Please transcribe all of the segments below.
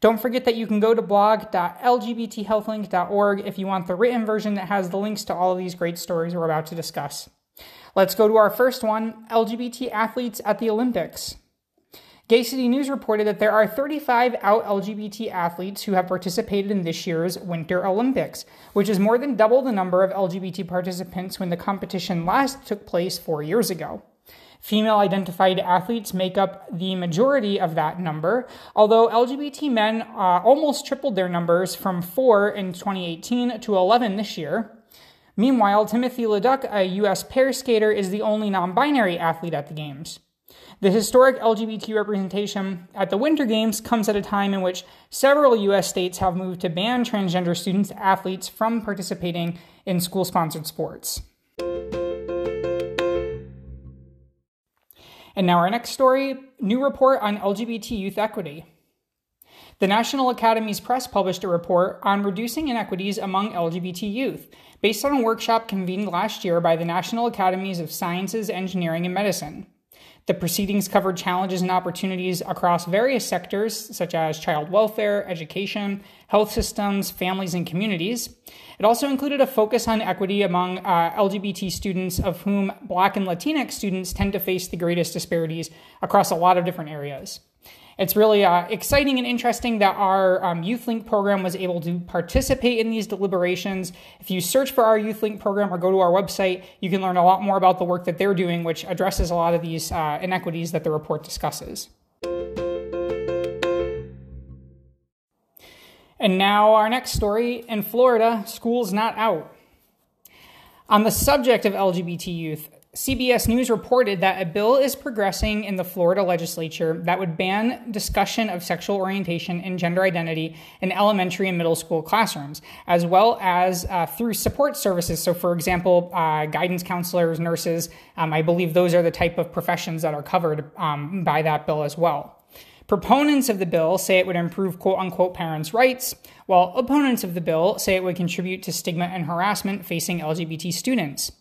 Don't forget that you can go to blog.lgbthealthlink.org if you want the written version that has the links to all of these great stories we're about to discuss. Let's go to our first one LGBT athletes at the Olympics. Gay City News reported that there are 35 out LGBT athletes who have participated in this year's Winter Olympics, which is more than double the number of LGBT participants when the competition last took place four years ago. Female identified athletes make up the majority of that number, although LGBT men uh, almost tripled their numbers from 4 in 2018 to 11 this year. Meanwhile, Timothy Leduc, a U.S. pair skater, is the only non binary athlete at the Games. The historic LGBT representation at the Winter Games comes at a time in which several U.S. states have moved to ban transgender students athletes from participating in school sponsored sports. And now, our next story new report on LGBT youth equity. The National Academies Press published a report on reducing inequities among LGBT youth, based on a workshop convened last year by the National Academies of Sciences, Engineering, and Medicine. The proceedings covered challenges and opportunities across various sectors, such as child welfare, education, health systems, families, and communities. It also included a focus on equity among uh, LGBT students, of whom Black and Latinx students tend to face the greatest disparities across a lot of different areas it's really uh, exciting and interesting that our um, YouthLink program was able to participate in these deliberations. If you search for our YouthLink program or go to our website, you can learn a lot more about the work that they're doing, which addresses a lot of these uh, inequities that the report discusses. And now, our next story in Florida school's not out. On the subject of LGBT youth, CBS News reported that a bill is progressing in the Florida legislature that would ban discussion of sexual orientation and gender identity in elementary and middle school classrooms, as well as uh, through support services. So, for example, uh, guidance counselors, nurses, um, I believe those are the type of professions that are covered um, by that bill as well. Proponents of the bill say it would improve quote unquote parents' rights, while opponents of the bill say it would contribute to stigma and harassment facing LGBT students.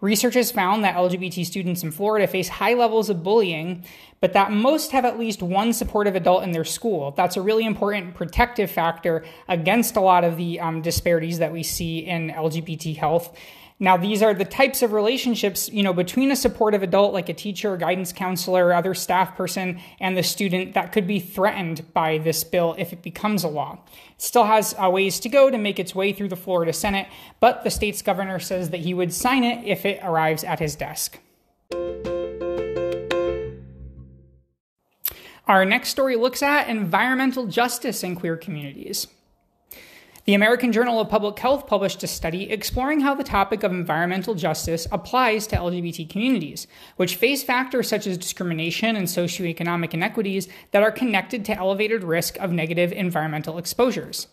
Research has found that LGBT students in Florida face high levels of bullying, but that most have at least one supportive adult in their school. That's a really important protective factor against a lot of the um, disparities that we see in LGBT health. Now, these are the types of relationships, you know, between a supportive adult like a teacher, guidance counselor, other staff person, and the student that could be threatened by this bill if it becomes a law. It still has a ways to go to make its way through the Florida Senate, but the state's governor says that he would sign it if it arrives at his desk. Our next story looks at environmental justice in queer communities. The American Journal of Public Health published a study exploring how the topic of environmental justice applies to LGBT communities, which face factors such as discrimination and socioeconomic inequities that are connected to elevated risk of negative environmental exposures.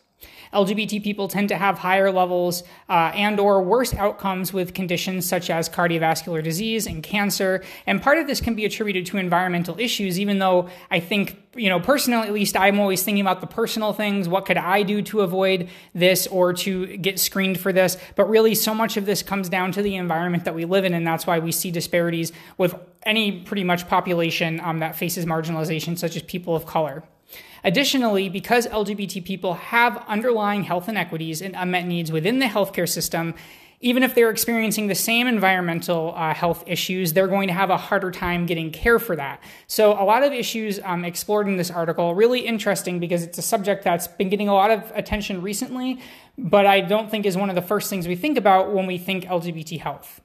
LGBT people tend to have higher levels uh, and or worse outcomes with conditions such as cardiovascular disease and cancer. And part of this can be attributed to environmental issues, even though I think, you know, personally, at least I'm always thinking about the personal things. What could I do to avoid this or to get screened for this? But really, so much of this comes down to the environment that we live in. And that's why we see disparities with any pretty much population um, that faces marginalization, such as people of color. Additionally, because LGBT people have underlying health inequities and unmet needs within the healthcare system, even if they're experiencing the same environmental uh, health issues, they're going to have a harder time getting care for that. So, a lot of issues um, explored in this article, really interesting because it's a subject that's been getting a lot of attention recently, but I don't think is one of the first things we think about when we think LGBT health.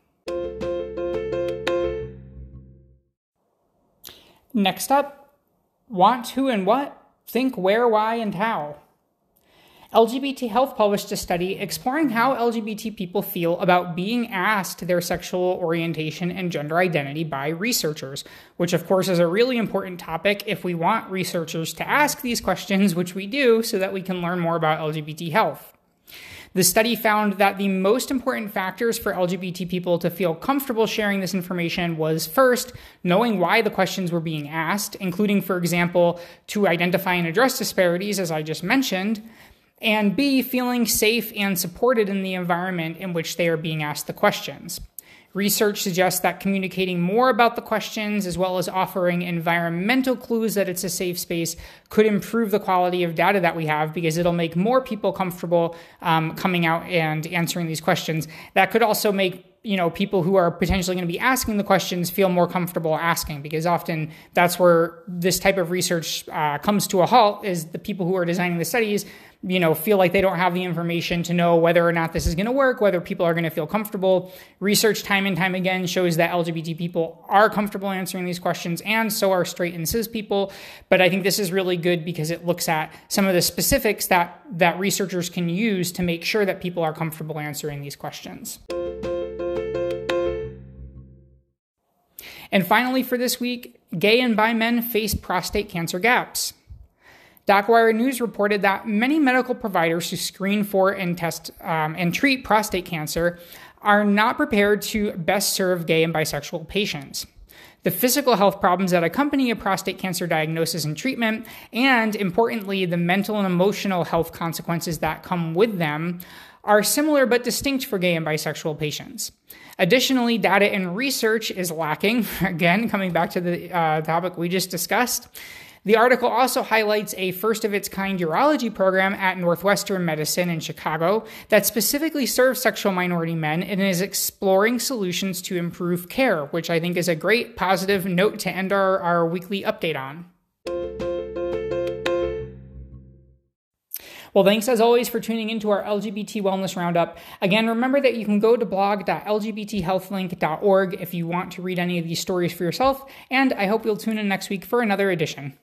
Next up, want, who, and what? Think where, why, and how. LGBT Health published a study exploring how LGBT people feel about being asked their sexual orientation and gender identity by researchers, which, of course, is a really important topic if we want researchers to ask these questions, which we do, so that we can learn more about LGBT health. The study found that the most important factors for LGBT people to feel comfortable sharing this information was first, knowing why the questions were being asked, including, for example, to identify and address disparities, as I just mentioned, and B, feeling safe and supported in the environment in which they are being asked the questions. Research suggests that communicating more about the questions, as well as offering environmental clues that it's a safe space, could improve the quality of data that we have because it'll make more people comfortable um, coming out and answering these questions. That could also make you know people who are potentially going to be asking the questions feel more comfortable asking because often that's where this type of research uh, comes to a halt is the people who are designing the studies you know feel like they don't have the information to know whether or not this is going to work whether people are going to feel comfortable. Research time and time again shows that lgbt people are comfortable answering these questions and so are straight and cis people. But i think this is really good because it looks at some of the specifics that that researchers can use to make sure that people are comfortable answering these questions And finally, for this week, gay and bi men face prostate cancer gaps. DocWire News reported that many medical providers who screen for and test um, and treat prostate cancer are not prepared to best serve gay and bisexual patients. The physical health problems that accompany a prostate cancer diagnosis and treatment, and importantly, the mental and emotional health consequences that come with them, are similar but distinct for gay and bisexual patients. Additionally, data and research is lacking. Again, coming back to the uh, topic we just discussed. The article also highlights a first of its kind urology program at Northwestern Medicine in Chicago that specifically serves sexual minority men and is exploring solutions to improve care, which I think is a great positive note to end our, our weekly update on. Well, thanks as always for tuning into our LGBT Wellness Roundup. Again, remember that you can go to blog.lgbthealthlink.org if you want to read any of these stories for yourself, and I hope you'll tune in next week for another edition.